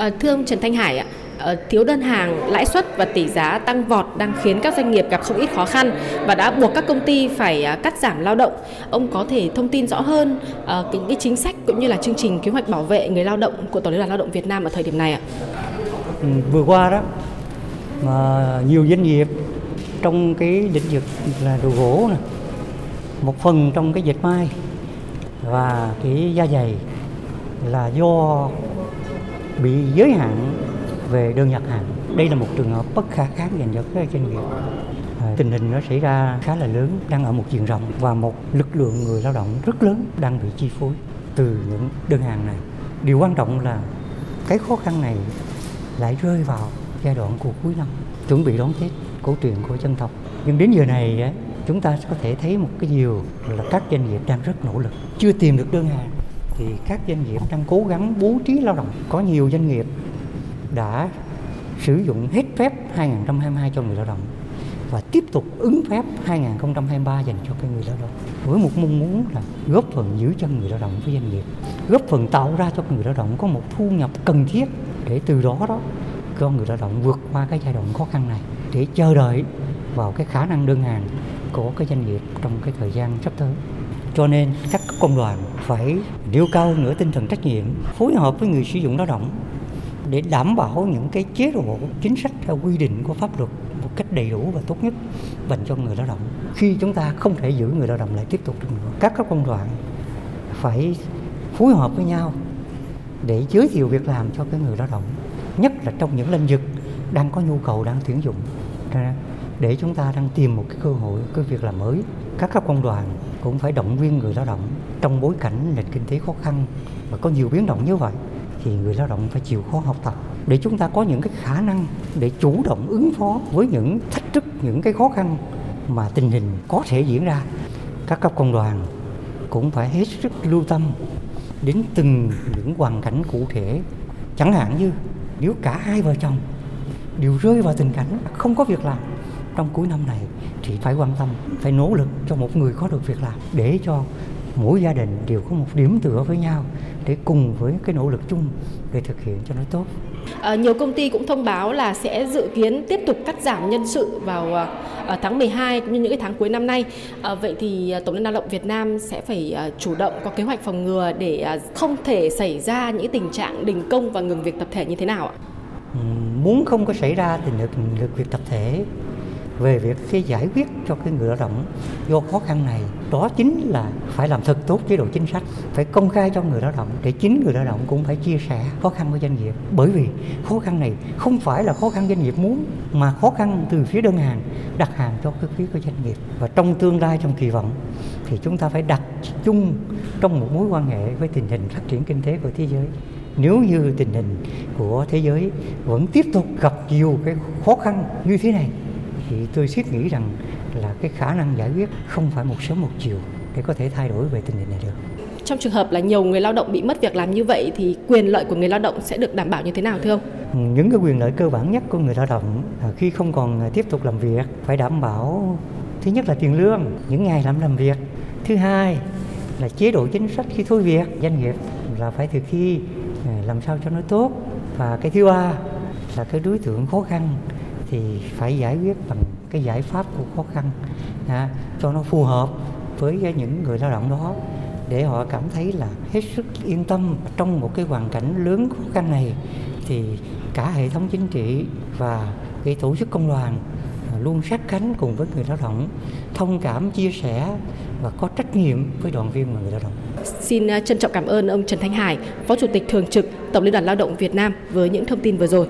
À, thưa ông Trần Thanh Hải ạ, ờ, thiếu đơn hàng, lãi suất và tỷ giá tăng vọt đang khiến các doanh nghiệp gặp không ít khó khăn và đã buộc các công ty phải à, cắt giảm lao động. Ông có thể thông tin rõ hơn ờ, những cái chính sách cũng như là chương trình kế hoạch bảo vệ người lao động của Tổng Liên đoàn Lao động Việt Nam ở thời điểm này ạ? Ừ, vừa qua đó mà nhiều doanh nghiệp trong cái lĩnh vực là đồ gỗ này, một phần trong cái dệt may và cái da dày là do bị giới hạn về đơn đặt hàng. Đây là một trường hợp bất khả kháng dành cho các doanh nghiệp. À, tình hình nó xảy ra khá là lớn, đang ở một diện rộng và một lực lượng người lao động rất lớn đang bị chi phối từ những đơn hàng này. Điều quan trọng là cái khó khăn này lại rơi vào giai đoạn của cuối năm, chuẩn bị đón Tết cổ truyền của dân tộc. Nhưng đến giờ này chúng ta có thể thấy một cái điều là các doanh nghiệp đang rất nỗ lực, chưa tìm được đơn hàng thì các doanh nghiệp đang cố gắng bố trí lao động. Có nhiều doanh nghiệp đã sử dụng hết phép 2022 cho người lao động và tiếp tục ứng phép 2023 dành cho cái người lao động, với một mong muốn là góp phần giữ chân người lao động với doanh nghiệp, góp phần tạo ra cho người lao động có một thu nhập cần thiết để từ đó đó cho người lao động vượt qua cái giai đoạn khó khăn này, để chờ đợi vào cái khả năng đơn hàng của cái doanh nghiệp trong cái thời gian sắp tới cho nên các công đoàn phải nêu cao nữa tinh thần trách nhiệm, phối hợp với người sử dụng lao động để đảm bảo những cái chế độ chính sách theo quy định của pháp luật một cách đầy đủ và tốt nhất, dành cho người lao động. Khi chúng ta không thể giữ người lao động lại tiếp tục được nữa, các các công đoàn phải phối hợp với nhau để giới thiệu việc làm cho cái người lao động, nhất là trong những lĩnh vực đang có nhu cầu đang tuyển dụng để chúng ta đang tìm một cái cơ hội, cái việc làm mới. Các cấp công đoàn cũng phải động viên người lao động trong bối cảnh nền kinh tế khó khăn và có nhiều biến động như vậy, thì người lao động phải chịu khó học tập. Để chúng ta có những cái khả năng để chủ động ứng phó với những thách thức, những cái khó khăn mà tình hình có thể diễn ra, các cấp công đoàn cũng phải hết sức lưu tâm đến từng những hoàn cảnh cụ thể. Chẳng hạn như, nếu cả hai vợ chồng đều rơi vào tình cảnh không có việc làm trong cuối năm này thì phải quan tâm phải nỗ lực cho một người có được việc làm để cho mỗi gia đình đều có một điểm tựa với nhau để cùng với cái nỗ lực chung để thực hiện cho nó tốt. À, nhiều công ty cũng thông báo là sẽ dự kiến tiếp tục cắt giảm nhân sự vào à, tháng 12 cũng như những cái tháng cuối năm nay. À, vậy thì Tổng Liên đoàn Lao động Việt Nam sẽ phải à, chủ động có kế hoạch phòng ngừa để à, không thể xảy ra những tình trạng đình công và ngừng việc tập thể như thế nào ạ? Ừ, muốn không có xảy ra tình ngừng việc tập thể về việc cái giải quyết cho cái người lao động do khó khăn này, đó chính là phải làm thật tốt chế độ chính sách, phải công khai cho người lao động để chính người lao động cũng phải chia sẻ khó khăn với doanh nghiệp. Bởi vì khó khăn này không phải là khó khăn doanh nghiệp muốn, mà khó khăn từ phía đơn hàng, đặt hàng cho cái phía của doanh nghiệp. Và trong tương lai, trong kỳ vọng, thì chúng ta phải đặt chung trong một mối quan hệ với tình hình phát triển kinh tế của thế giới. Nếu như tình hình của thế giới vẫn tiếp tục gặp nhiều cái khó khăn như thế này thì tôi thiết nghĩ rằng là cái khả năng giải quyết không phải một sớm một chiều để có thể thay đổi về tình hình này được. Trong trường hợp là nhiều người lao động bị mất việc làm như vậy thì quyền lợi của người lao động sẽ được đảm bảo như thế nào thưa ông? Những cái quyền lợi cơ bản nhất của người lao động khi không còn tiếp tục làm việc phải đảm bảo thứ nhất là tiền lương những ngày làm làm việc, thứ hai là chế độ chính sách khi thôi việc doanh nghiệp là phải thực thi à, làm sao cho nó tốt và cái thứ ba là cái đối tượng khó khăn thì phải giải quyết bằng cái giải pháp của khó khăn à, cho nó phù hợp với những người lao động đó để họ cảm thấy là hết sức yên tâm trong một cái hoàn cảnh lớn khó khăn này thì cả hệ thống chính trị và cái tổ chức công đoàn luôn sát cánh cùng với người lao động thông cảm chia sẻ và có trách nhiệm với đoàn viên và người lao động. Xin à, trân trọng cảm ơn ông Trần Thanh Hải, Phó Chủ tịch Thường trực Tổng Liên đoàn Lao động Việt Nam với những thông tin vừa rồi.